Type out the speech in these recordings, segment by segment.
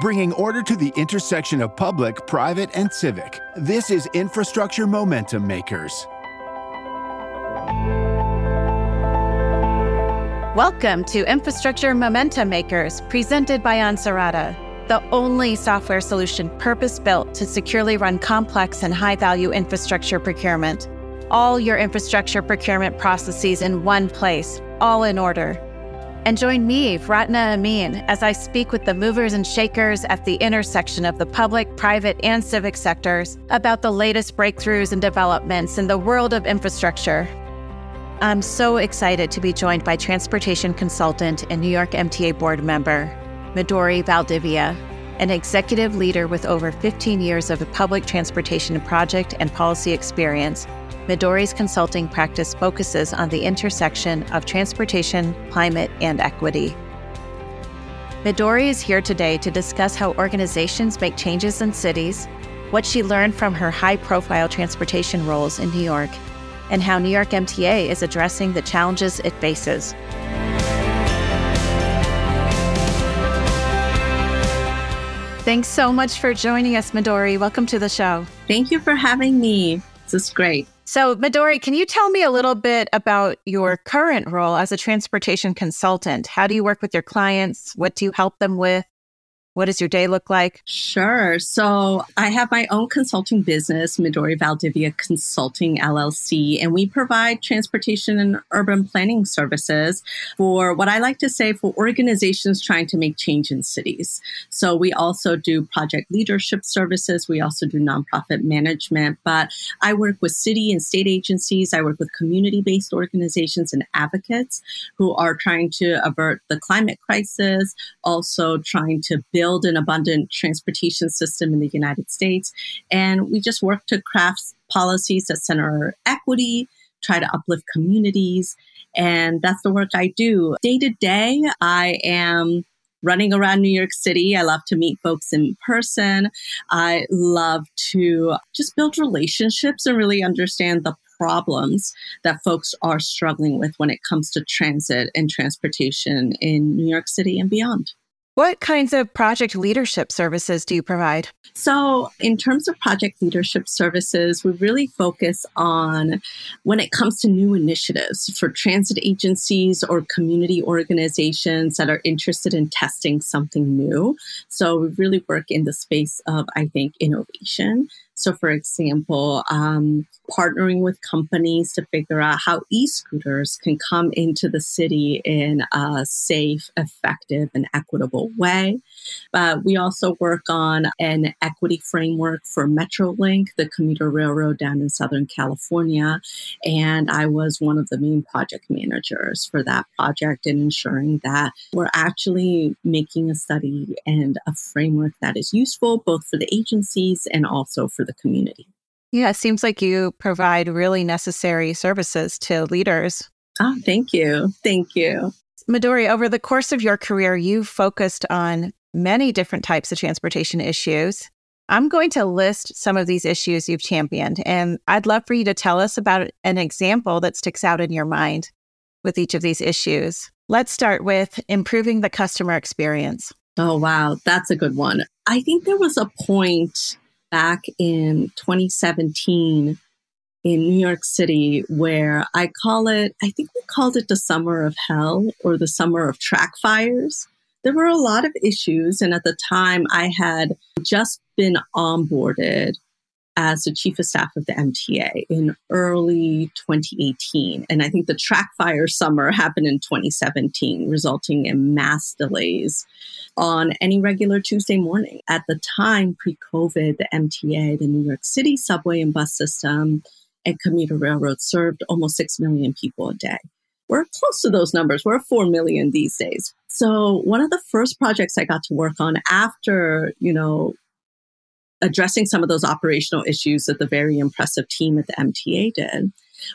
bringing order to the intersection of public, private, and civic. This is Infrastructure Momentum Makers. Welcome to Infrastructure Momentum Makers, presented by Ansarada, the only software solution purpose built to securely run complex and high value infrastructure procurement. All your infrastructure procurement processes in one place, all in order. And join me, Ratna Amin, as I speak with the movers and shakers at the intersection of the public, private, and civic sectors about the latest breakthroughs and developments in the world of infrastructure I'm so excited to be joined by transportation consultant and New York MTA board member, Midori Valdivia, an executive leader with over 15 years of public transportation project and policy experience. Midori's consulting practice focuses on the intersection of transportation, climate, and equity. Midori is here today to discuss how organizations make changes in cities, what she learned from her high profile transportation roles in New York, and how New York MTA is addressing the challenges it faces. Thanks so much for joining us, Midori. Welcome to the show. Thank you for having me. This is great. So, Midori, can you tell me a little bit about your current role as a transportation consultant? How do you work with your clients? What do you help them with? What does your day look like? Sure. So I have my own consulting business, Midori Valdivia Consulting LLC, and we provide transportation and urban planning services for what I like to say for organizations trying to make change in cities. So we also do project leadership services. We also do nonprofit management, but I work with city and state agencies. I work with community based organizations and advocates who are trying to avert the climate crisis, also trying to build build an abundant transportation system in the United States. And we just work to craft policies that center equity, try to uplift communities. And that's the work I do. Day to day, I am running around New York City. I love to meet folks in person. I love to just build relationships and really understand the problems that folks are struggling with when it comes to transit and transportation in New York City and beyond. What kinds of project leadership services do you provide? So, in terms of project leadership services, we really focus on when it comes to new initiatives for transit agencies or community organizations that are interested in testing something new. So, we really work in the space of, I think, innovation. So, for example, um, partnering with companies to figure out how e scooters can come into the city in a safe, effective, and equitable way. But we also work on an equity framework for Metrolink, the commuter railroad down in Southern California. And I was one of the main project managers for that project and ensuring that we're actually making a study and a framework that is useful both for the agencies and also for the community. Yeah, it seems like you provide really necessary services to leaders. Oh, thank you. Thank you. Midori, over the course of your career, you've focused on many different types of transportation issues. I'm going to list some of these issues you've championed, and I'd love for you to tell us about an example that sticks out in your mind with each of these issues. Let's start with improving the customer experience. Oh, wow. That's a good one. I think there was a point back in 2017 in New York City where I call it, I think we called it the summer of hell or the summer of track fires. There were a lot of issues. And at the time, I had just been onboarded as the chief of staff of the MTA in early 2018. And I think the track fire summer happened in 2017, resulting in mass delays on any regular Tuesday morning. At the time, pre COVID, the MTA, the New York City subway and bus system, and commuter railroad served almost 6 million people a day. We're close to those numbers. We're 4 million these days. So one of the first projects I got to work on after, you know, addressing some of those operational issues that the very impressive team at the MTA did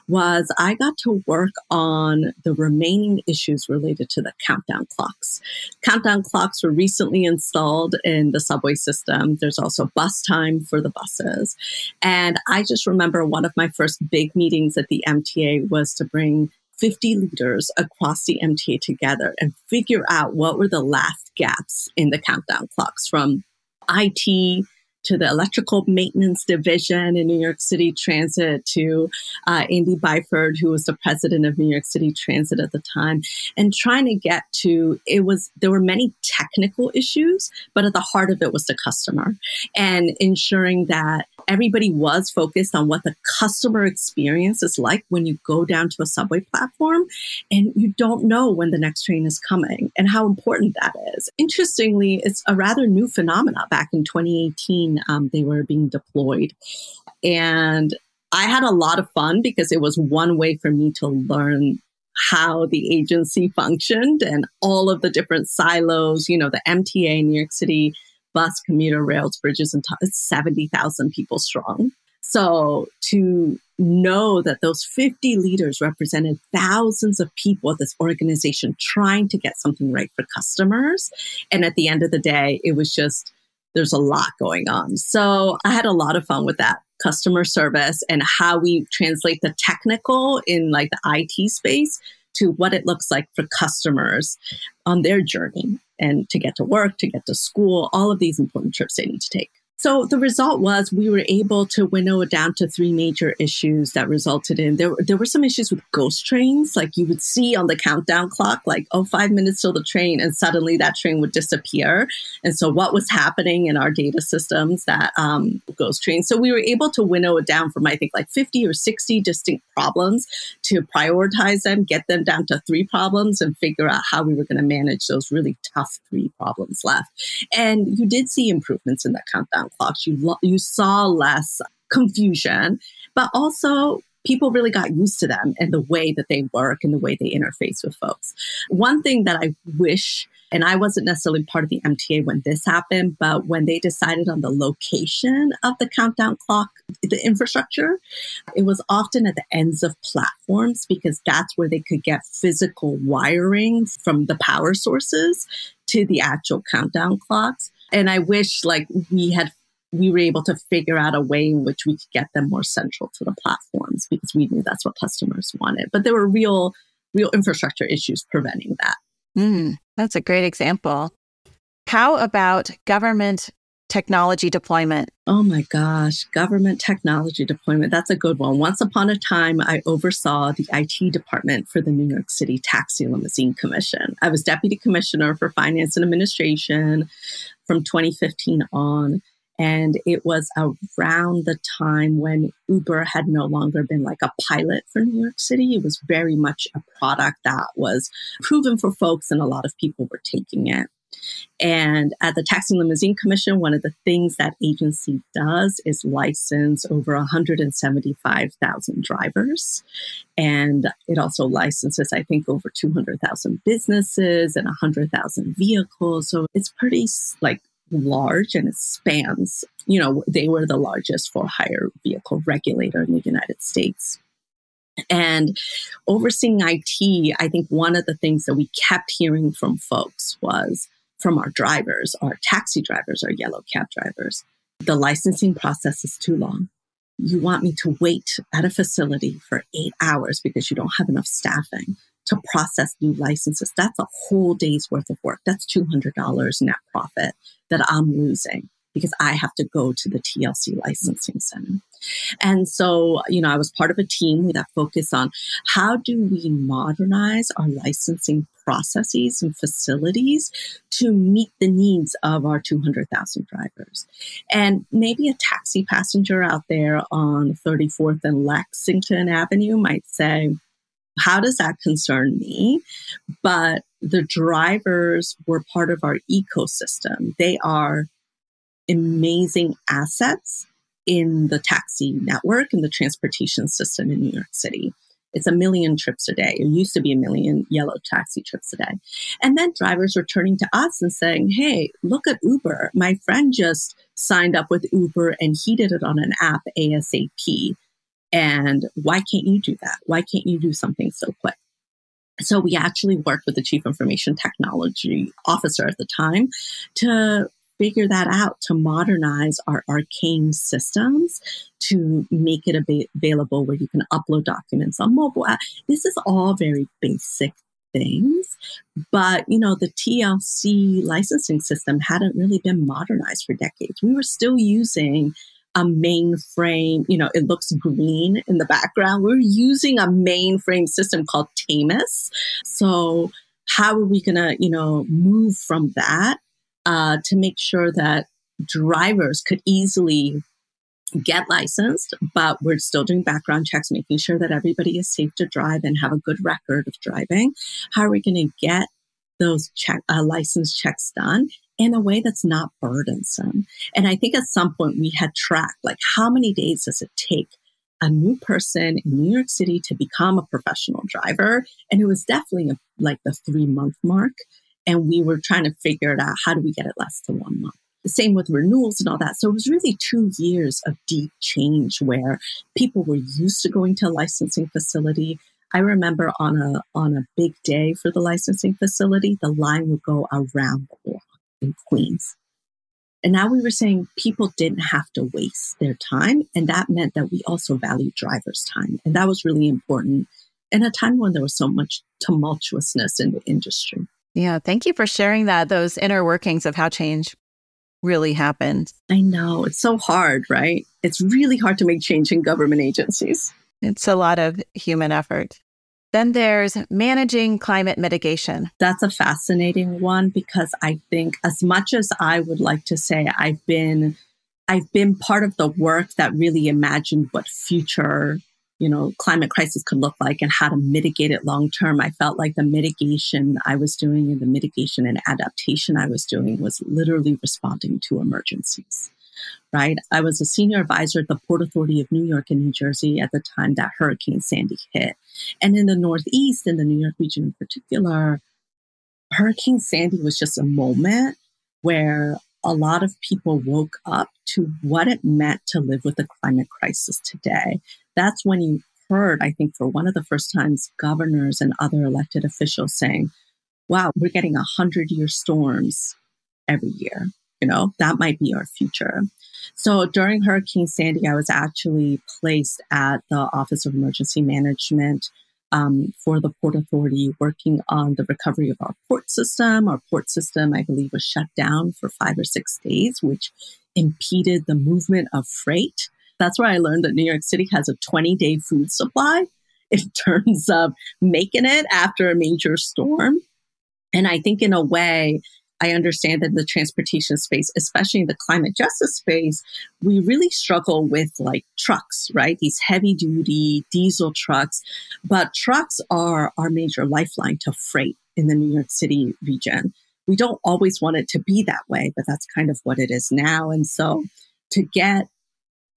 was I got to work on the remaining issues related to the countdown clocks. Countdown clocks were recently installed in the subway system. There's also bus time for the buses. And I just remember one of my first big meetings at the MTA was to bring 50 leaders across the MTA together and figure out what were the last gaps in the countdown clocks from IT to the electrical maintenance division in New York City Transit to uh, Andy Byford, who was the president of New York City Transit at the time, and trying to get to it was there were many technical issues, but at the heart of it was the customer and ensuring that everybody was focused on what the customer experience is like when you go down to a subway platform and you don't know when the next train is coming and how important that is. Interestingly, it's a rather new phenomenon. back in 2018 um, they were being deployed. And I had a lot of fun because it was one way for me to learn how the agency functioned and all of the different silos, you know, the MTA, New York City, bus, commuter rails, bridges, and t- 70,000 people strong. So to know that those 50 leaders represented thousands of people at this organization trying to get something right for customers. And at the end of the day, it was just there's a lot going on. So I had a lot of fun with that customer service and how we translate the technical in like the IT space to what it looks like for customers on their journey and to get to work, to get to school, all of these important trips they need to take. So the result was we were able to winnow it down to three major issues that resulted in there. There were some issues with ghost trains, like you would see on the countdown clock, like oh five minutes till the train, and suddenly that train would disappear. And so what was happening in our data systems that um, ghost trains? So we were able to winnow it down from I think like fifty or sixty distinct problems to prioritize them, get them down to three problems, and figure out how we were going to manage those really tough three problems left. And you did see improvements in that countdown you lo- you saw less confusion, but also people really got used to them and the way that they work and the way they interface with folks. One thing that I wish and I wasn't necessarily part of the MTA when this happened, but when they decided on the location of the countdown clock, the infrastructure, it was often at the ends of platforms because that's where they could get physical wiring from the power sources to the actual countdown clocks. And I wish like we had we were able to figure out a way in which we could get them more central to the platforms because we knew that's what customers wanted. But there were real, real infrastructure issues preventing that. Mm, that's a great example. How about government technology deployment? Oh my gosh, government technology deployment. That's a good one. Once upon a time, I oversaw the IT department for the New York City Taxi Limousine Commission. I was deputy commissioner for finance and administration from 2015 on. And it was around the time when Uber had no longer been like a pilot for New York City. It was very much a product that was proven for folks, and a lot of people were taking it. And at the Taxi and Limousine Commission, one of the things that agency does is license over 175,000 drivers. And it also licenses, I think, over 200,000 businesses and 100,000 vehicles. So it's pretty like large and it spans, you know, they were the largest for hire vehicle regulator in the United States. And overseeing IT, I think one of the things that we kept hearing from folks was from our drivers, our taxi drivers, our yellow cab drivers, the licensing process is too long. You want me to wait at a facility for eight hours because you don't have enough staffing to process new licenses. That's a whole day's worth of work. That's $200 net profit that I'm losing because I have to go to the TLC licensing center. And so, you know, I was part of a team that focused on how do we modernize our licensing processes and facilities to meet the needs of our 200,000 drivers. And maybe a taxi passenger out there on 34th and Lexington Avenue might say, how does that concern me? But the drivers were part of our ecosystem. They are amazing assets in the taxi network and the transportation system in New York City. It's a million trips a day. It used to be a million yellow taxi trips a day. And then drivers were turning to us and saying, Hey, look at Uber. My friend just signed up with Uber and he did it on an app ASAP. And why can't you do that? Why can't you do something so quick? So we actually worked with the chief information technology officer at the time to figure that out to modernize our arcane systems to make it ab- available where you can upload documents on mobile. This is all very basic things, but you know, the TLC licensing system hadn't really been modernized for decades. We were still using a mainframe, you know, it looks green in the background. We're using a mainframe system called TAMIS. So how are we going to, you know, move from that uh, to make sure that drivers could easily get licensed, but we're still doing background checks, making sure that everybody is safe to drive and have a good record of driving. How are we going to get those check, uh, license checks done in a way that's not burdensome? And I think at some point we had tracked like how many days does it take a new person in New York City to become a professional driver. And it was definitely a, like the three month mark. And we were trying to figure it out. How do we get it less than one month? The same with renewals and all that. So it was really two years of deep change where people were used to going to a licensing facility. I remember on a on a big day for the licensing facility, the line would go around the block in Queens. And now we were saying people didn't have to waste their time. And that meant that we also valued drivers' time. And that was really important in a time when there was so much tumultuousness in the industry. Yeah. Thank you for sharing that, those inner workings of how change really happened. I know. It's so hard, right? It's really hard to make change in government agencies. It's a lot of human effort. Then there's managing climate mitigation. That's a fascinating one because I think as much as I would like to say I've been I've been part of the work that really imagined what future, you know, climate crisis could look like and how to mitigate it long term. I felt like the mitigation I was doing and the mitigation and adaptation I was doing was literally responding to emergencies right? I was a senior advisor at the Port Authority of New York and New Jersey at the time that Hurricane Sandy hit. And in the Northeast, in the New York region in particular, Hurricane Sandy was just a moment where a lot of people woke up to what it meant to live with the climate crisis today. That's when you heard, I think, for one of the first times, governors and other elected officials saying, wow, we're getting a hundred year storms every year. You know, that might be our future. So during Hurricane Sandy, I was actually placed at the Office of Emergency Management um, for the Port Authority, working on the recovery of our port system. Our port system, I believe, was shut down for five or six days, which impeded the movement of freight. That's where I learned that New York City has a 20 day food supply in terms of making it after a major storm. And I think, in a way, I understand that in the transportation space, especially in the climate justice space, we really struggle with like trucks, right? These heavy duty diesel trucks. But trucks are our major lifeline to freight in the New York City region. We don't always want it to be that way, but that's kind of what it is now. And so to get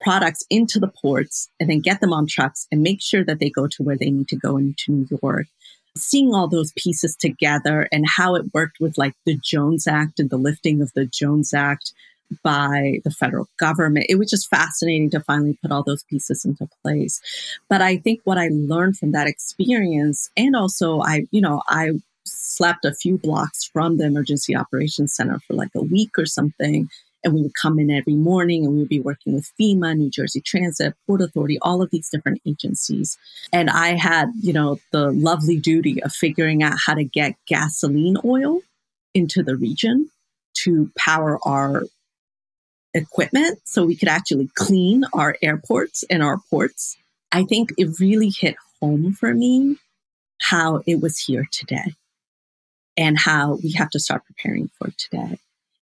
products into the ports and then get them on trucks and make sure that they go to where they need to go into New York seeing all those pieces together and how it worked with like the Jones Act and the lifting of the Jones Act by the federal government. It was just fascinating to finally put all those pieces into place. But I think what I learned from that experience, and also I, you know, I slept a few blocks from the emergency operations center for like a week or something and we would come in every morning and we would be working with FEMA, New Jersey Transit, Port Authority, all of these different agencies. And I had, you know, the lovely duty of figuring out how to get gasoline oil into the region to power our equipment so we could actually clean our airports and our ports. I think it really hit home for me how it was here today and how we have to start preparing for today.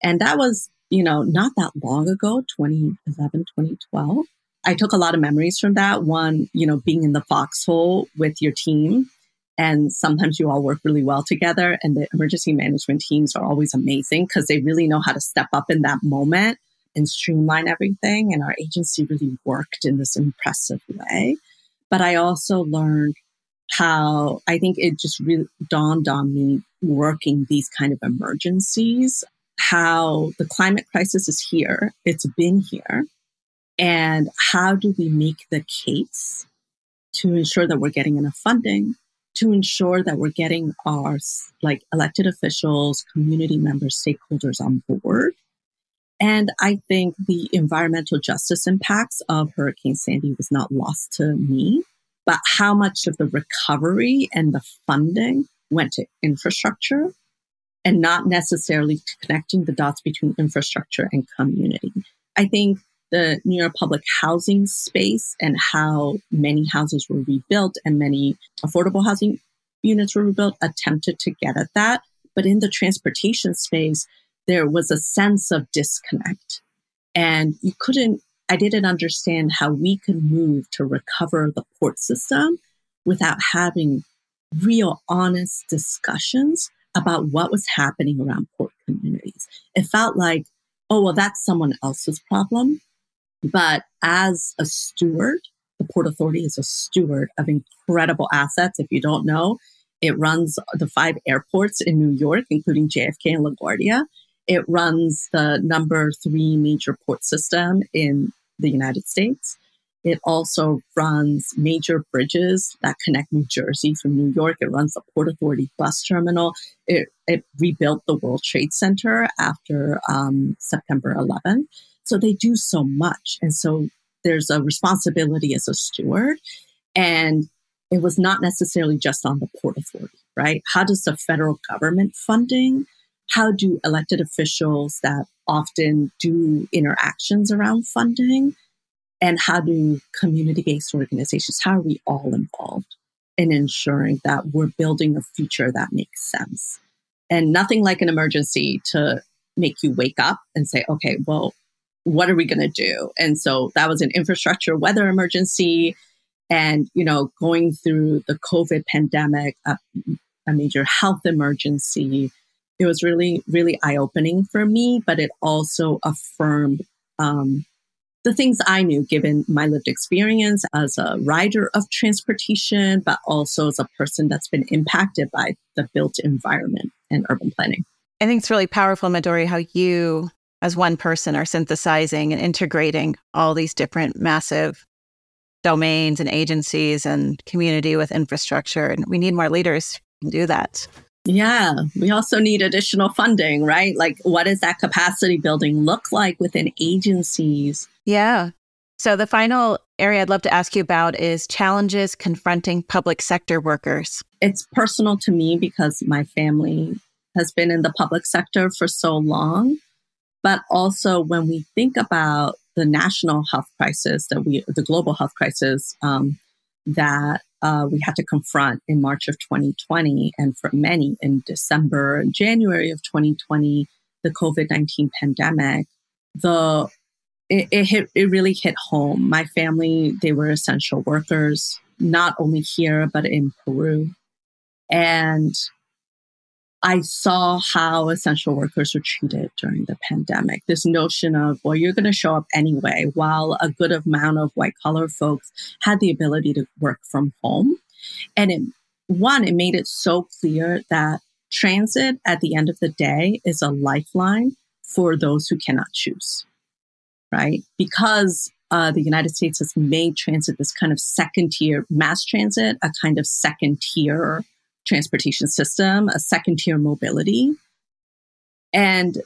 And that was you know, not that long ago, 2011, 2012. I took a lot of memories from that. One, you know, being in the foxhole with your team. And sometimes you all work really well together. And the emergency management teams are always amazing because they really know how to step up in that moment and streamline everything. And our agency really worked in this impressive way. But I also learned how I think it just really dawned on me working these kind of emergencies how the climate crisis is here, it's been here, and how do we make the case to ensure that we're getting enough funding, to ensure that we're getting our like elected officials, community members, stakeholders on board, And I think the environmental justice impacts of Hurricane Sandy was not lost to me, but how much of the recovery and the funding went to infrastructure and not necessarily connecting the dots between infrastructure and community. I think the New York public housing space and how many houses were rebuilt and many affordable housing units were rebuilt attempted to get at that. But in the transportation space, there was a sense of disconnect. And you couldn't, I didn't understand how we could move to recover the port system without having real honest discussions about what was happening around port communities. It felt like, oh, well, that's someone else's problem. But as a steward, the Port Authority is a steward of incredible assets. If you don't know, it runs the five airports in New York, including JFK and LaGuardia. It runs the number three major port system in the United States. It also runs major bridges that connect New Jersey from New York. It runs the Port Authority bus terminal. It, it rebuilt the World Trade Center after um, September 11th. So they do so much. And so there's a responsibility as a steward. And it was not necessarily just on the Port Authority, right? How does the federal government funding, how do elected officials that often do interactions around funding, and how do community based organizations, how are we all involved in ensuring that we're building a future that makes sense? And nothing like an emergency to make you wake up and say, okay, well, what are we going to do? And so that was an infrastructure weather emergency. And, you know, going through the COVID pandemic, a, a major health emergency, it was really, really eye opening for me, but it also affirmed um, the things I knew given my lived experience as a rider of transportation, but also as a person that's been impacted by the built environment and urban planning. I think it's really powerful, Midori, how you as one person are synthesizing and integrating all these different massive domains and agencies and community with infrastructure. And we need more leaders who can do that. Yeah, we also need additional funding, right? Like, what does that capacity building look like within agencies? Yeah. So, the final area I'd love to ask you about is challenges confronting public sector workers. It's personal to me because my family has been in the public sector for so long. But also, when we think about the national health crisis that we, the global health crisis um, that uh, we had to confront in March of 2020, and for many in December and January of 2020, the COVID 19 pandemic, the it, it hit it really hit home. My family, they were essential workers, not only here but in Peru, and I saw how essential workers were treated during the pandemic. This notion of, well, you're going to show up anyway, while a good amount of white collar folks had the ability to work from home. And it, one, it made it so clear that transit at the end of the day is a lifeline for those who cannot choose, right? Because uh, the United States has made transit this kind of second tier mass transit, a kind of second tier transportation system, a second tier mobility. And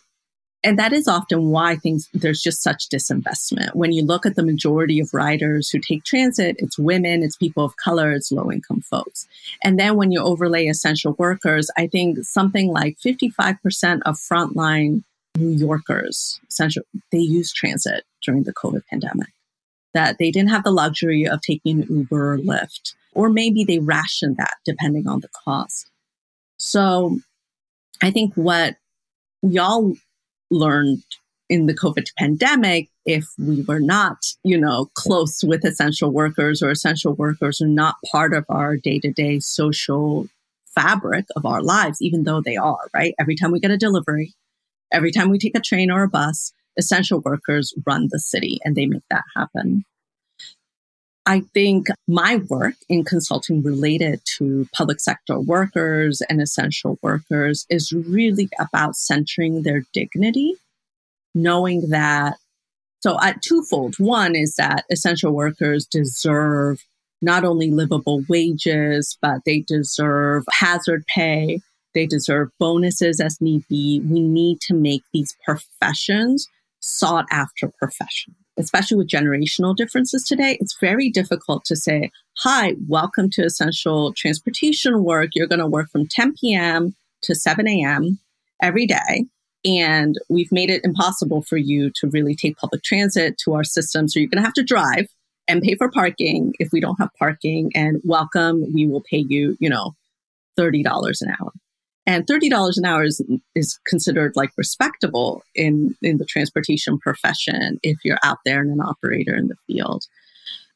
and that is often why things there's just such disinvestment. When you look at the majority of riders who take transit, it's women, it's people of color, it's low income folks. And then when you overlay essential workers, I think something like 55% of frontline New Yorkers, essential, they use transit during the COVID pandemic. That they didn't have the luxury of taking Uber or Lyft or maybe they rationed that depending on the cost. So I think what we all learned in the COVID pandemic, if we were not, you know, close with essential workers or essential workers are not part of our day to day social fabric of our lives, even though they are, right? Every time we get a delivery, every time we take a train or a bus, essential workers run the city and they make that happen. I think my work in consulting related to public sector workers and essential workers is really about centering their dignity, knowing that. So, at twofold. One is that essential workers deserve not only livable wages, but they deserve hazard pay. They deserve bonuses as need be. We need to make these professions sought after professions, especially with generational differences today. It's very difficult to say, Hi, welcome to essential transportation work. You're going to work from 10 p.m. to 7 a.m. every day. And we've made it impossible for you to really take public transit to our system. So you're going to have to drive and pay for parking if we don't have parking. And welcome, we will pay you, you know, $30 an hour. And $30 an hour is, is considered like respectable in, in the transportation profession if you're out there and an operator in the field.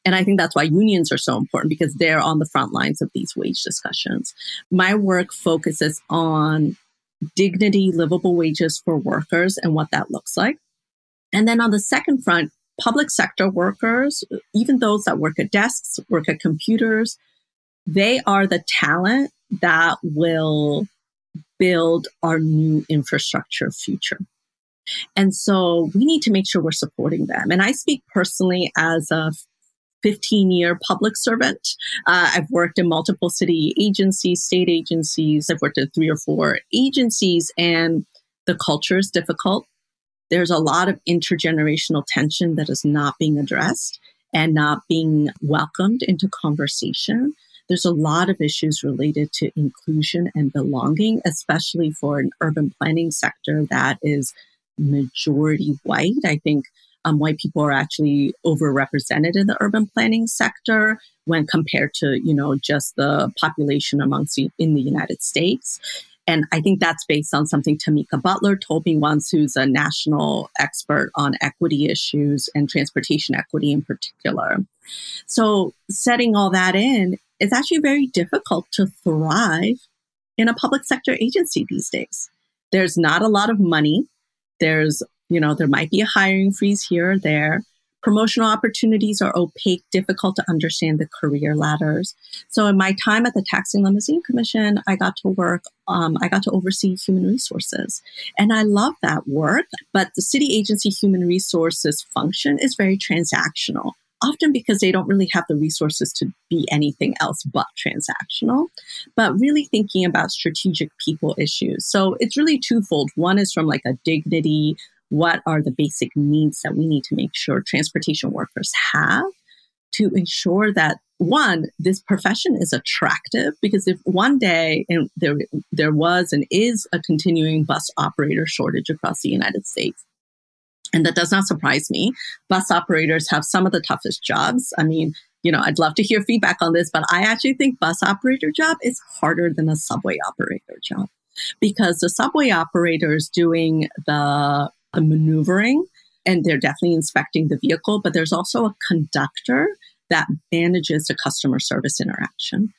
And I think that's why unions are so important because they're on the front lines of these wage discussions. My work focuses on dignity, livable wages for workers and what that looks like. And then on the second front, public sector workers, even those that work at desks, work at computers, they are the talent that will build our new infrastructure future. And so we need to make sure we're supporting them. And I speak personally as a 15 year public servant. Uh, I've worked in multiple city agencies, state agencies. I've worked at three or four agencies, and the culture is difficult. There's a lot of intergenerational tension that is not being addressed and not being welcomed into conversation. There's a lot of issues related to inclusion and belonging, especially for an urban planning sector that is majority white. I think um, white people are actually overrepresented in the urban planning sector when compared to, you know, just the population amongst in the United States. And I think that's based on something Tamika Butler told me once, who's a national expert on equity issues and transportation equity in particular. So setting all that in, it's actually very difficult to thrive in a public sector agency these days. There's not a lot of money. There's you know, there might be a hiring freeze here or there. Promotional opportunities are opaque, difficult to understand the career ladders. So, in my time at the Taxi Limousine Commission, I got to work, um, I got to oversee human resources. And I love that work. But the city agency human resources function is very transactional often because they don't really have the resources to be anything else but transactional, but really thinking about strategic people issues. So it's really twofold. One is from like a dignity, what are the basic needs that we need to make sure transportation workers have to ensure that one this profession is attractive because if one day and there there was and is a continuing bus operator shortage across the United States and that does not surprise me bus operators have some of the toughest jobs i mean you know i'd love to hear feedback on this but i actually think bus operator job is harder than a subway operator job because the subway operator is doing the the maneuvering and they're definitely inspecting the vehicle, but there's also a conductor that manages the customer service interaction.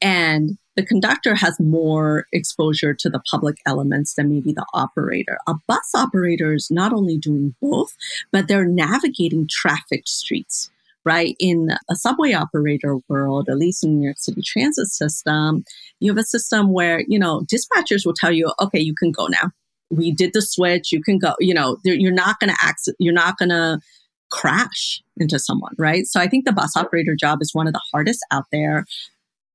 And the conductor has more exposure to the public elements than maybe the operator. A bus operator is not only doing both, but they're navigating traffic streets, right? In a subway operator world, at least in New York City transit system, you have a system where, you know, dispatchers will tell you, okay, you can go now we did the switch. You can go, you know, you're not going to access, you're not going to crash into someone, right? So I think the bus operator job is one of the hardest out there.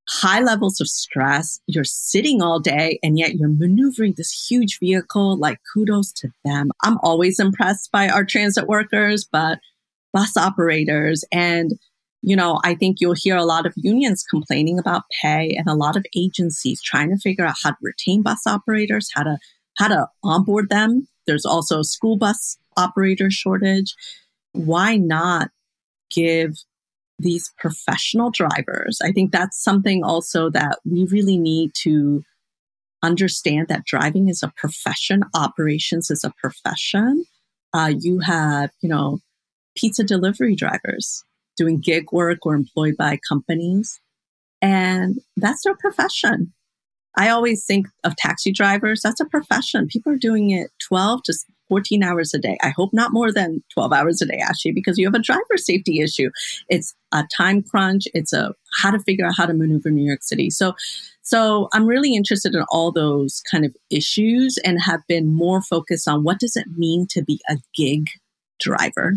High levels of stress. You're sitting all day and yet you're maneuvering this huge vehicle. Like kudos to them. I'm always impressed by our transit workers, but bus operators and you know, I think you'll hear a lot of unions complaining about pay and a lot of agencies trying to figure out how to retain bus operators, how to how to onboard them. There's also a school bus operator shortage. Why not give these professional drivers? I think that's something also that we really need to understand that driving is a profession, operations is a profession. Uh, you have, you know, pizza delivery drivers doing gig work or employed by companies. And that's their profession. I always think of taxi drivers. That's a profession. People are doing it 12 to 14 hours a day. I hope not more than 12 hours a day, actually, because you have a driver safety issue. It's a time crunch. It's a how to figure out how to maneuver New York City. So, so I'm really interested in all those kind of issues and have been more focused on what does it mean to be a gig driver?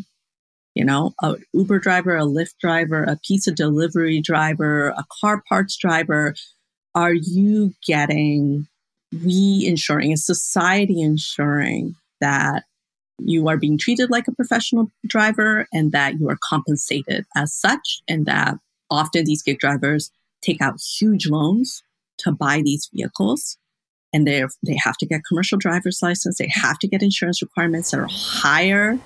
You know, a Uber driver, a Lyft driver, a pizza delivery driver, a car parts driver, are you getting we ensuring, is society ensuring that you are being treated like a professional driver and that you are compensated as such, and that often these gig drivers take out huge loans to buy these vehicles and they they have to get commercial driver's license they have to get insurance requirements that are higher.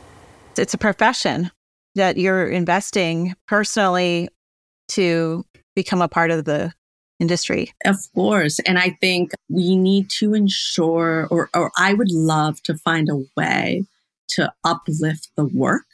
It's a profession that you're investing personally to become a part of the industry. Of course. And I think we need to ensure, or, or I would love to find a way to uplift the work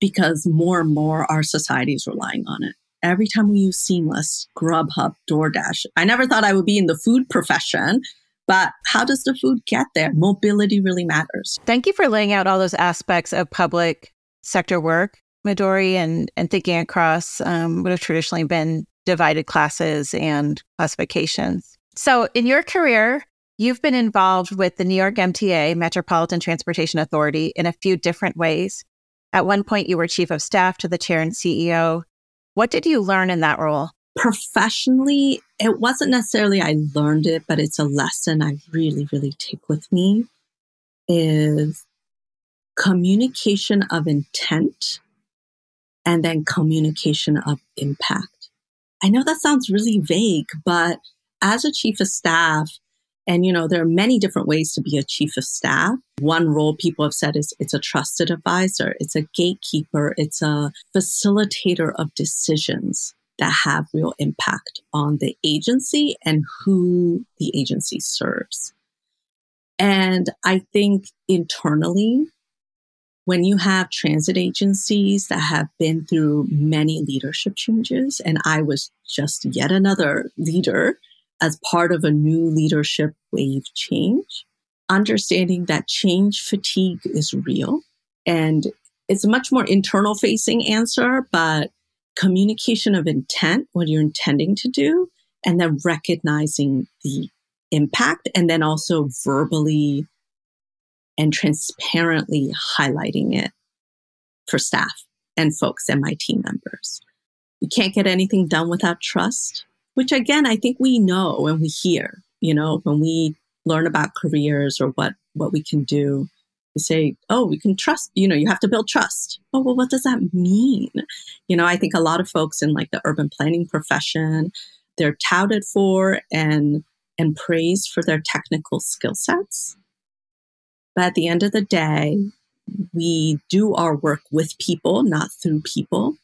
because more and more our society is relying on it. Every time we use Seamless, Grubhub, DoorDash, I never thought I would be in the food profession, but how does the food get there? Mobility really matters. Thank you for laying out all those aspects of public sector work, Midori, and, and thinking across um, what have traditionally been divided classes and classifications. So, in your career, you've been involved with the New York MTA, Metropolitan Transportation Authority, in a few different ways. At one point, you were chief of staff to the chair and CEO. What did you learn in that role? Professionally, it wasn't necessarily I learned it, but it's a lesson I really, really take with me is communication of intent and then communication of impact. I know that sounds really vague, but as a chief of staff, and you know, there are many different ways to be a chief of staff. One role people have said is it's a trusted advisor, it's a gatekeeper, it's a facilitator of decisions that have real impact on the agency and who the agency serves. And I think internally, when you have transit agencies that have been through many leadership changes, and I was just yet another leader as part of a new leadership wave change, understanding that change fatigue is real. And it's a much more internal facing answer, but communication of intent, what you're intending to do, and then recognizing the impact, and then also verbally and transparently highlighting it for staff and folks and my team members. You can't get anything done without trust, which again, I think we know and we hear, you know, when we learn about careers or what, what we can do. We say, oh, we can trust, you know, you have to build trust. Oh, well, what does that mean? You know, I think a lot of folks in like the urban planning profession, they're touted for and and praised for their technical skill sets. But at the end of the day, we do our work with people, not through people.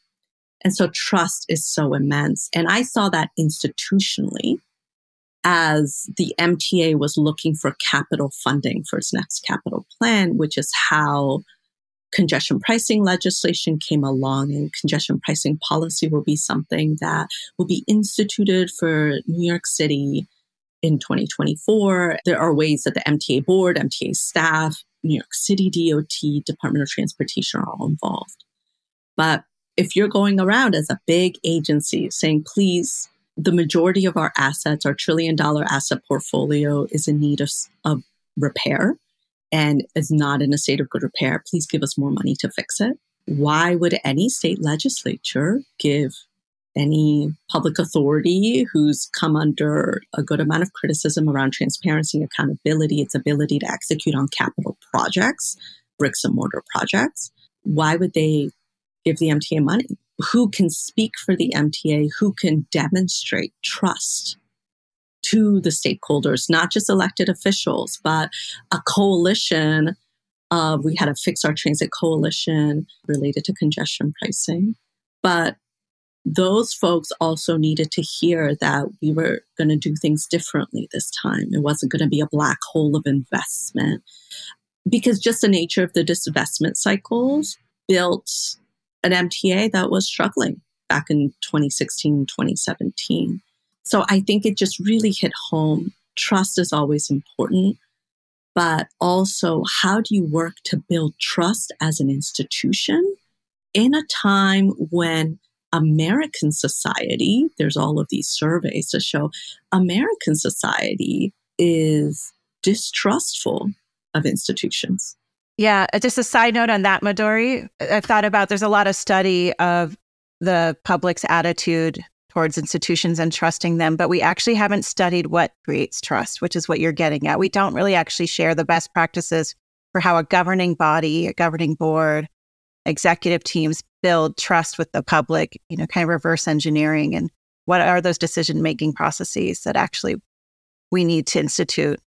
And so trust is so immense. And I saw that institutionally as the MTA was looking for capital funding for its next capital plan, which is how congestion pricing legislation came along and congestion pricing policy will be something that will be instituted for New York City in 2024. There are ways that the MTA board, MTA staff, New York City DOT, Department of Transportation are all involved. But if you're going around as a big agency saying, please, the majority of our assets, our trillion dollar asset portfolio is in need of, of repair and is not in a state of good repair. Please give us more money to fix it. Why would any state legislature give any public authority who's come under a good amount of criticism around transparency, accountability, its ability to execute on capital projects, bricks and mortar projects. Why would they give the MTA money? Who can speak for the MTA? Who can demonstrate trust to the stakeholders, not just elected officials, but a coalition of, we had a Fix Our Transit coalition related to congestion pricing, but those folks also needed to hear that we were going to do things differently this time. It wasn't going to be a black hole of investment because just the nature of the disinvestment cycles built an MTA that was struggling back in 2016, 2017. So I think it just really hit home. Trust is always important, but also how do you work to build trust as an institution in a time when American society, there's all of these surveys to show American society is distrustful of institutions. Yeah, uh, just a side note on that, Midori. I've thought about there's a lot of study of the public's attitude towards institutions and trusting them, but we actually haven't studied what creates trust, which is what you're getting at. We don't really actually share the best practices for how a governing body, a governing board, executive teams build trust with the public, you know, kind of reverse engineering and what are those decision making processes that actually we need to institute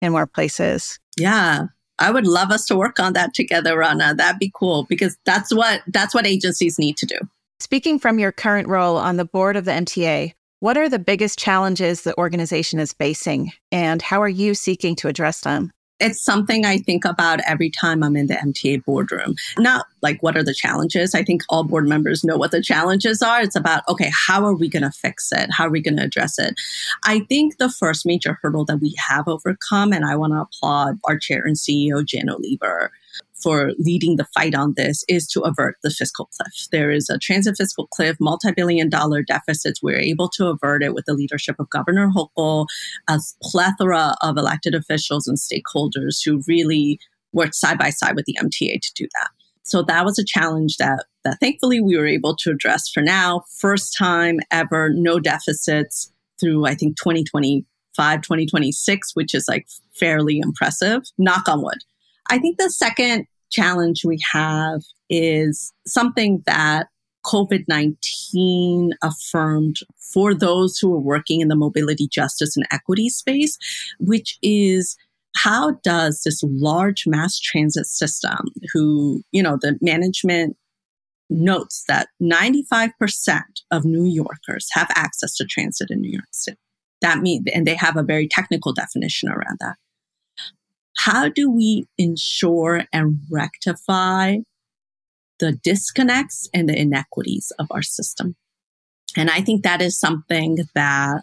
in more places. Yeah. I would love us to work on that together, Rana. That'd be cool because that's what that's what agencies need to do. Speaking from your current role on the board of the MTA, what are the biggest challenges the organization is facing and how are you seeking to address them? It's something I think about every time I'm in the MTA boardroom. Not like what are the challenges? I think all board members know what the challenges are. It's about, okay, how are we going to fix it? How are we going to address it? I think the first major hurdle that we have overcome, and I want to applaud our chair and CEO, Janno Lieber, for leading the fight on this is to avert the fiscal cliff. There is a transit fiscal cliff, multi-billion dollar deficits. We're able to avert it with the leadership of Governor Hochul, a plethora of elected officials and stakeholders who really worked side by side with the MTA to do that. So that was a challenge that, that thankfully we were able to address for now. First time ever, no deficits through, I think, 2025, 2026, which is like fairly impressive. Knock on wood. I think the second challenge we have is something that COVID 19 affirmed for those who are working in the mobility justice and equity space, which is how does this large mass transit system, who, you know, the management notes that 95% of New Yorkers have access to transit in New York City. That means, and they have a very technical definition around that how do we ensure and rectify the disconnects and the inequities of our system? And I think that is something that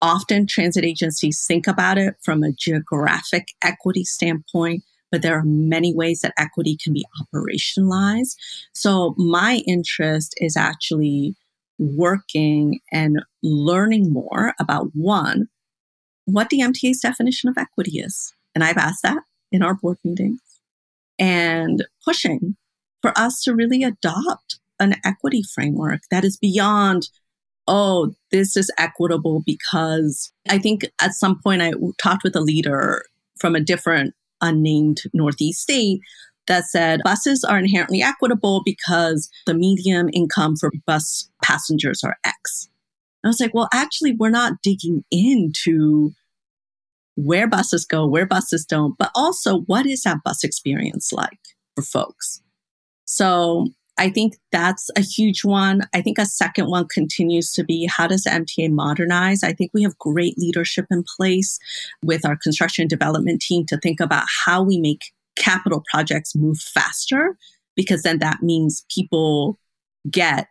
often transit agencies think about it from a geographic equity standpoint, but there are many ways that equity can be operationalized. So my interest is actually working and learning more about one, what the MTA's definition of equity is. And I've asked that in our board meetings and pushing for us to really adopt an equity framework that is beyond, oh, this is equitable because I think at some point I talked with a leader from a different unnamed Northeast state that said buses are inherently equitable because the medium income for bus passengers are X. I was like, well, actually, we're not digging into where buses go, where buses don't, but also what is that bus experience like for folks? So I think that's a huge one. I think a second one continues to be how does MTA modernize? I think we have great leadership in place with our construction development team to think about how we make capital projects move faster, because then that means people get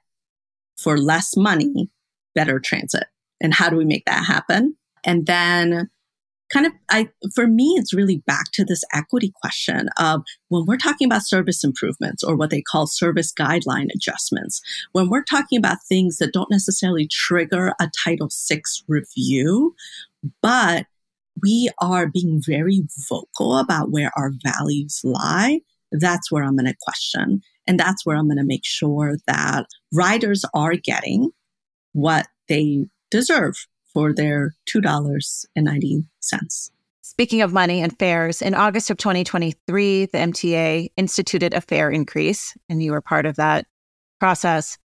for less money better transit. And how do we make that happen? And then kind of I for me it's really back to this equity question of when we're talking about service improvements or what they call service guideline adjustments, when we're talking about things that don't necessarily trigger a Title VI review, but we are being very vocal about where our values lie, that's where I'm going to question. And that's where I'm going to make sure that riders are getting what they deserve for their $2.90. Speaking of money and fares, in August of 2023, the MTA instituted a fare increase, and you were part of that process.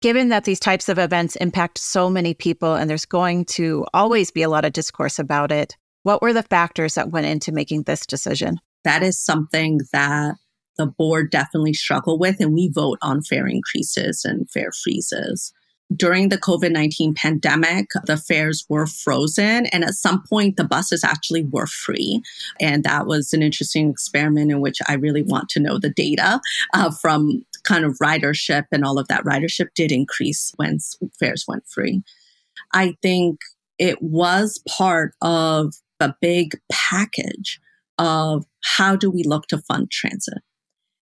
Given that these types of events impact so many people and there's going to always be a lot of discourse about it, what were the factors that went into making this decision? That is something that the board definitely struggle with, and we vote on fare increases and fare freezes during the COVID 19 pandemic, the fares were frozen. And at some point, the buses actually were free. And that was an interesting experiment in which I really want to know the data uh, from kind of ridership and all of that. Ridership did increase when fares went free. I think it was part of a big package of how do we look to fund transit.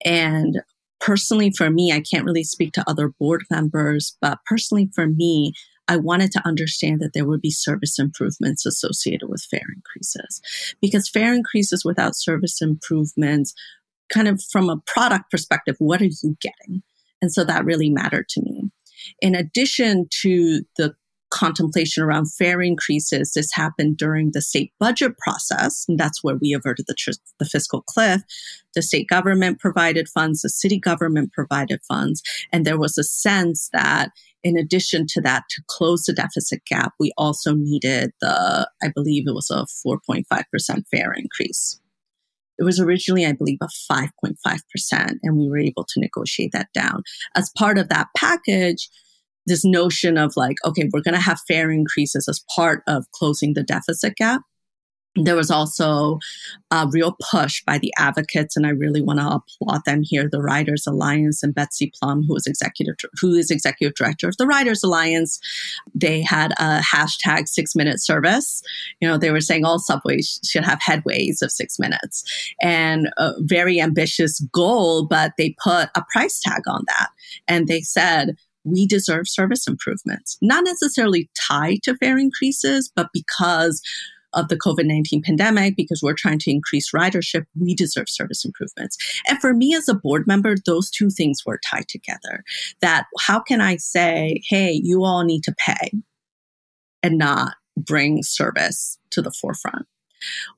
And personally for me, I can't really speak to other board members, but personally for me, I wanted to understand that there would be service improvements associated with fare increases because fare increases without service improvements, kind of from a product perspective, what are you getting? And so that really mattered to me. In addition to the contemplation around fare increases. This happened during the state budget process, and that's where we averted the, tr- the fiscal cliff. The state government provided funds, the city government provided funds, and there was a sense that in addition to that, to close the deficit gap, we also needed the, I believe it was a 4.5% fare increase. It was originally, I believe, a 5.5%, and we were able to negotiate that down. As part of that package, this notion of like, okay, we're going to have fare increases as part of closing the deficit gap there was also a real push by the advocates, and I really want to applaud them here. The Riders Alliance and Betsy Plum, who is executive who is executive director of the Riders Alliance, they had a hashtag six minute service. You know, they were saying all subways should have headways of six minutes, and a very ambitious goal, but they put a price tag on that, and they said we deserve service improvements, not necessarily tied to fare increases, but because of the COVID 19 pandemic, because we're trying to increase ridership, we deserve service improvements. And for me as a board member, those two things were tied together. That how can I say, hey, you all need to pay and not bring service to the forefront?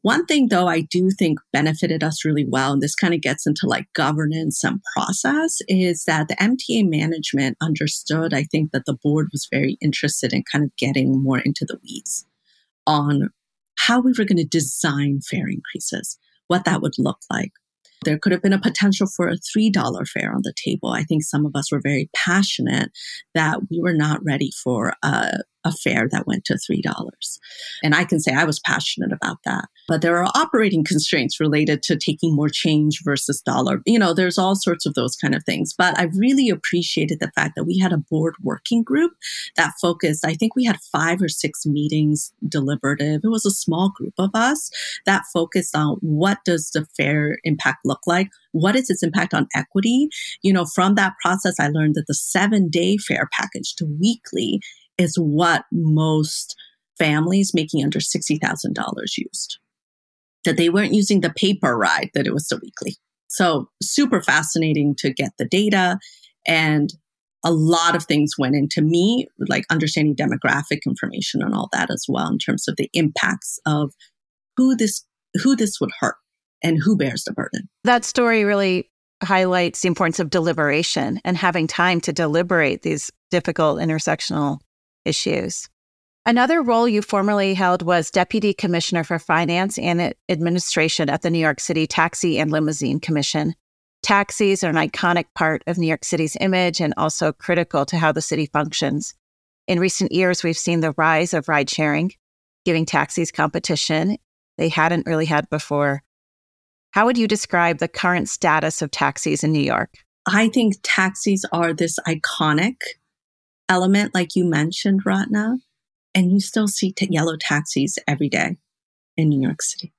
One thing, though, I do think benefited us really well, and this kind of gets into like governance and process, is that the MTA management understood, I think, that the board was very interested in kind of getting more into the weeds on how we were going to design fare increases, what that would look like. There could have been a potential for a $3 fare on the table. I think some of us were very passionate that we were not ready for a, a fare that went to $3. And I can say I was passionate about that. But there are operating constraints related to taking more change versus dollar. You know, there's all sorts of those kind of things. But I really appreciated the fact that we had a board working group that focused. I think we had five or six meetings deliberative. It was a small group of us that focused on what does the fare impact look like? What is its impact on equity? You know, from that process, I learned that the seven day fare package to weekly is what most families making under $60,000 used. That they weren't using the paper ride, that it was the weekly. So super fascinating to get the data and a lot of things went into me, like understanding demographic information and all that as well in terms of the impacts of who this who this would hurt and who bears the burden. That story really highlights the importance of deliberation and having time to deliberate these difficult intersectional issues. Another role you formerly held was Deputy Commissioner for Finance and Administration at the New York City Taxi and Limousine Commission. Taxis are an iconic part of New York City's image and also critical to how the city functions. In recent years, we've seen the rise of ride sharing, giving taxis competition they hadn't really had before. How would you describe the current status of taxis in New York? I think taxis are this iconic element, like you mentioned, Ratna, and you still see t- yellow taxis every day in New York City.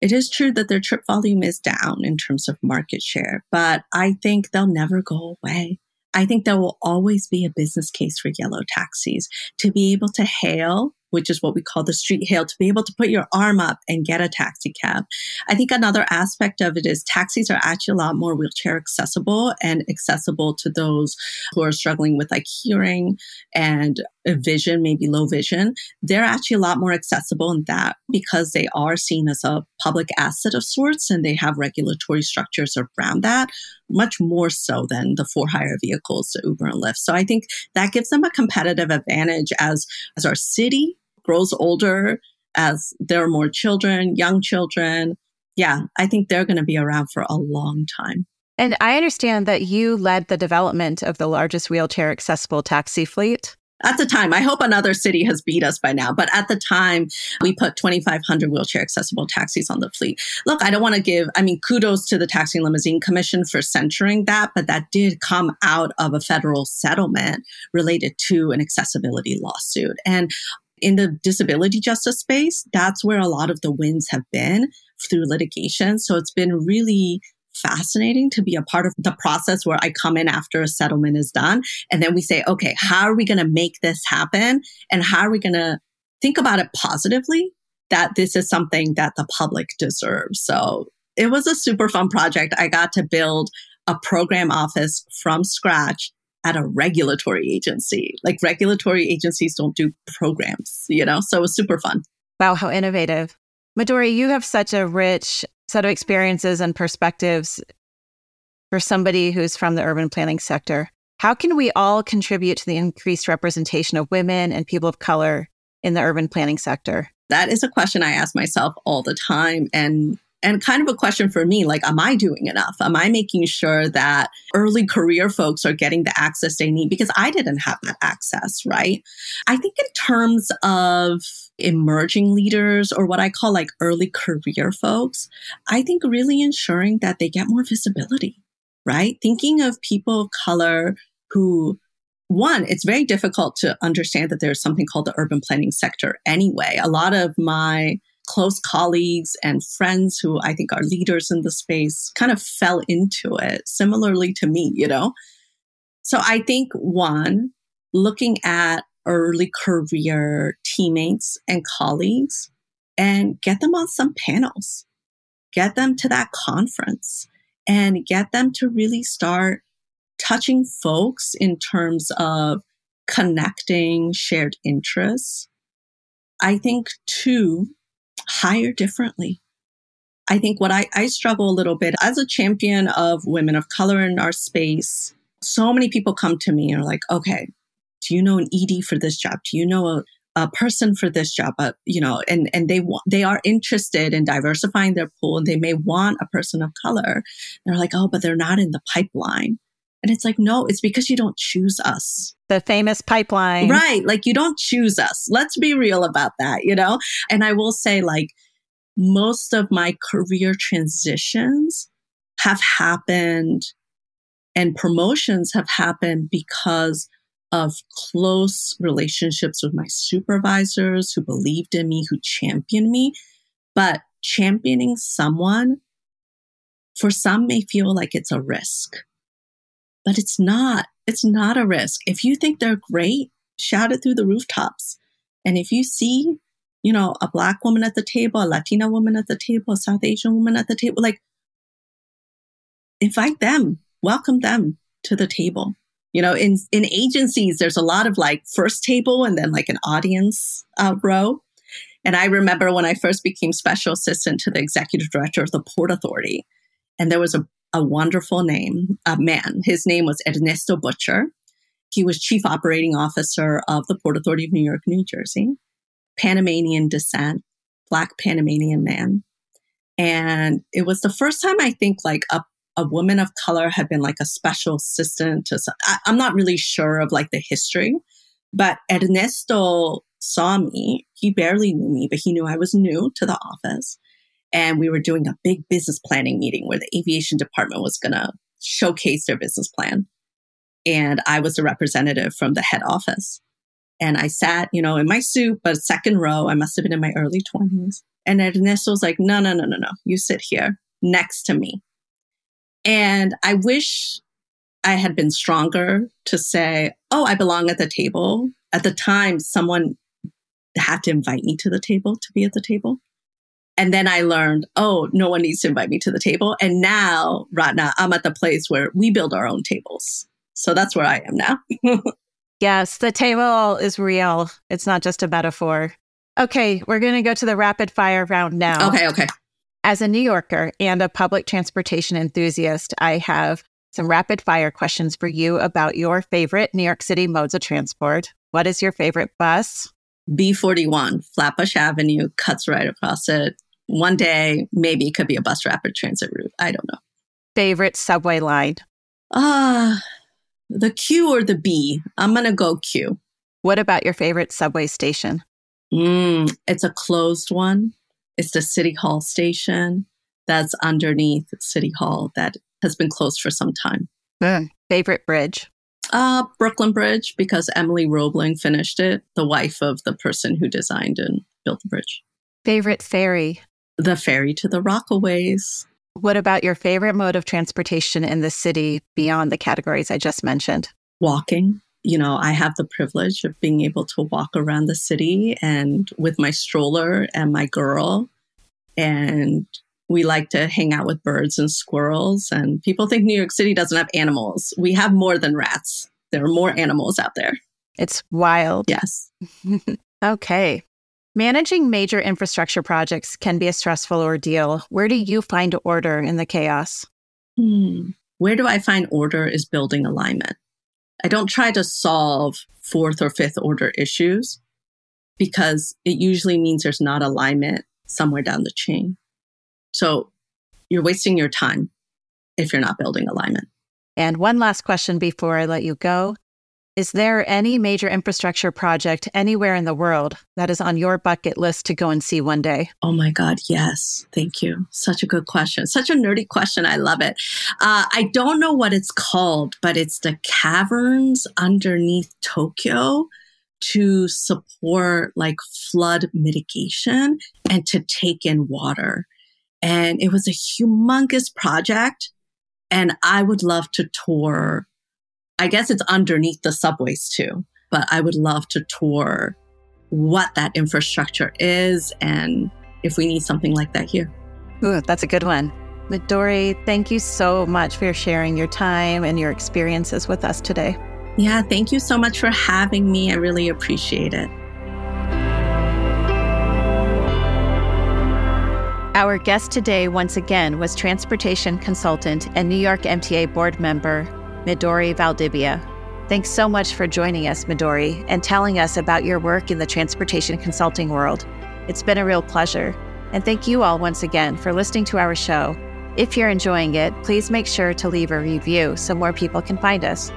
It is true that their trip volume is down in terms of market share, but I think they'll never go away. I think there will always be a business case for yellow taxis to be able to hail which is what we call the street hail, to be able to put your arm up and get a taxi cab. I think another aspect of it is taxis are actually a lot more wheelchair accessible and accessible to those who are struggling with like hearing and vision, maybe low vision. They're actually a lot more accessible in that because they are seen as a public asset of sorts and they have regulatory structures around that much more so than the for hire vehicles, Uber and Lyft. So I think that gives them a competitive advantage as, as our city grows older, as there are more children, young children. Yeah, I think they're going to be around for a long time. And I understand that you led the development of the largest wheelchair accessible taxi fleet. At the time, I hope another city has beat us by now, but at the time, we put 2,500 wheelchair accessible taxis on the fleet. Look, I don't want to give, I mean, kudos to the Taxi and Limousine Commission for censuring that, but that did come out of a federal settlement related to an accessibility lawsuit. And in the disability justice space, that's where a lot of the wins have been through litigation. So it's been really fascinating to be a part of the process where I come in after a settlement is done. And then we say, okay, how are we going to make this happen? And how are we going to think about it positively that this is something that the public deserves? So it was a super fun project. I got to build a program office from scratch at a regulatory agency. Like regulatory agencies don't do programs, you know? So it was super fun. Wow, how innovative. Midori, you have such a rich set of experiences and perspectives for somebody who's from the urban planning sector. How can we all contribute to the increased representation of women and people of color in the urban planning sector? That is a question I ask myself all the time. And and kind of a question for me like am i doing enough? Am i making sure that early career folks are getting the access they need? Because i didn't have that access right? I think in terms of emerging leaders or what i call like early career folks i think really ensuring that they get more visibility right? Thinking of people of color who one, it's very difficult to understand that there's something called the urban planning sector anyway. A lot of my close colleagues and friends who I think are leaders in the space kind of fell into it, similarly to me, you know? So I think one, looking at early career teammates and colleagues and get them on some panels, get them to that conference and get them to really start touching folks in terms of connecting shared interests. I think two, hire differently. I think what I, I struggle a little bit as a champion of women of color in our space, so many people come to me and are like, okay, do you know an ED for this job? Do you know a, a person for this job? Uh, you know, and, and they want, they are interested in diversifying their pool and they may want a person of color. They're like, oh, but they're not in the pipeline. And it's like, no, it's because you don't choose us. The famous pipeline. Right. Like you don't choose us. Let's be real about that, you know? And I will say, like, most of my career transitions have happened and promotions have happened because of close relationships with my supervisors who believed in me, who championed me. But championing someone for some may feel like it's a risk but it's not. It's not a risk. If you think they're great, shout it through the rooftops. And if you see, you know, a black woman at the table, a Latina woman at the table, a South Asian woman at the table, like invite them, welcome them to the table. You know, in in agencies, there's a lot of like first table and then like an audience uh, row. And I remember when I first became special assistant to the executive director of the Port Authority, and there was a a wonderful name, a man. His name was Ernesto Butcher. He was chief operating officer of the Port Authority of New York, New Jersey, Panamanian descent, black Panamanian man. And it was the first time I think like a, a woman of color had been like a special assistant to, I, I'm not really sure of like the history, but Ernesto saw me. He barely knew me, but he knew I was new to the office. And we were doing a big business planning meeting where the aviation department was going to showcase their business plan. And I was a representative from the head office. And I sat, you know, in my suit, but second row, I must have been in my early 20s. Mm-hmm. And Ernesto was like, no, no, no, no, no. You sit here next to me. And I wish I had been stronger to say, oh, I belong at the table. At the time, someone had to invite me to the table to be at the table. And then I learned, oh, no one needs to invite me to the table. And now, Ratna, I'm at the place where we build our own tables. So that's where I am now. yes, the table is real. It's not just a metaphor. Okay, we're going to go to the rapid fire round now. Okay, okay. As a New Yorker and a public transportation enthusiast, I have some rapid fire questions for you about your favorite New York City modes of transport. What is your favorite bus? B41, Flatbush Avenue, cuts right across it one day, maybe it could be a bus rapid transit route. I don't know. Favorite subway line? Ah, uh, the Q or the B? I'm going to go Q. What about your favorite subway station? Mm, it's a closed one. It's the City Hall station that's underneath City Hall that has been closed for some time. Mm. Favorite bridge? Uh, Brooklyn Bridge, because Emily Roebling finished it, the wife of the person who designed and built the bridge. Favorite ferry? The ferry to the Rockaways. What about your favorite mode of transportation in the city beyond the categories I just mentioned? Walking. You know, I have the privilege of being able to walk around the city and with my stroller and my girl. And we like to hang out with birds and squirrels. And people think New York City doesn't have animals. We have more than rats. there are more animals out there. It's wild. Yes. okay. Managing major infrastructure projects can be a stressful ordeal. Where do you find order in the chaos? Hmm. Where do I find order is building alignment. I don't try to solve fourth or fifth order issues because it usually means there's not alignment somewhere down the chain. So you're wasting your time if you're not building alignment. And one last question before I let you go. Is there any major infrastructure project anywhere in the world that is on your bucket list to go and see one day? Oh my God, yes. Thank you. Such a good question. Such a nerdy question. I love it. Uh, I don't know what it's called, but it's the caverns underneath Tokyo to support like flood mitigation and to take in water. And it was a humongous project. And I would love to tour I guess it's underneath the subways too, but I would love to tour what that infrastructure is and if we need something like that here. Ooh, that's a good one. Midori, thank you so much for sharing your time and your experiences with us today. Yeah, thank you so much for having me. I really appreciate it. Our guest today, once again, was transportation consultant and New York MTA board member Midori Valdivia. Thanks so much for joining us, Midori, and telling us about your work in the transportation consulting world. It's been a real pleasure. And thank you all once again for listening to our show. If you're enjoying it, please make sure to leave a review so more people can find us.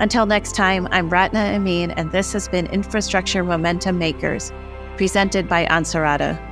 Until next time, I'm Ratna Amin, and this has been Infrastructure Momentum Makers, presented by Ansarada.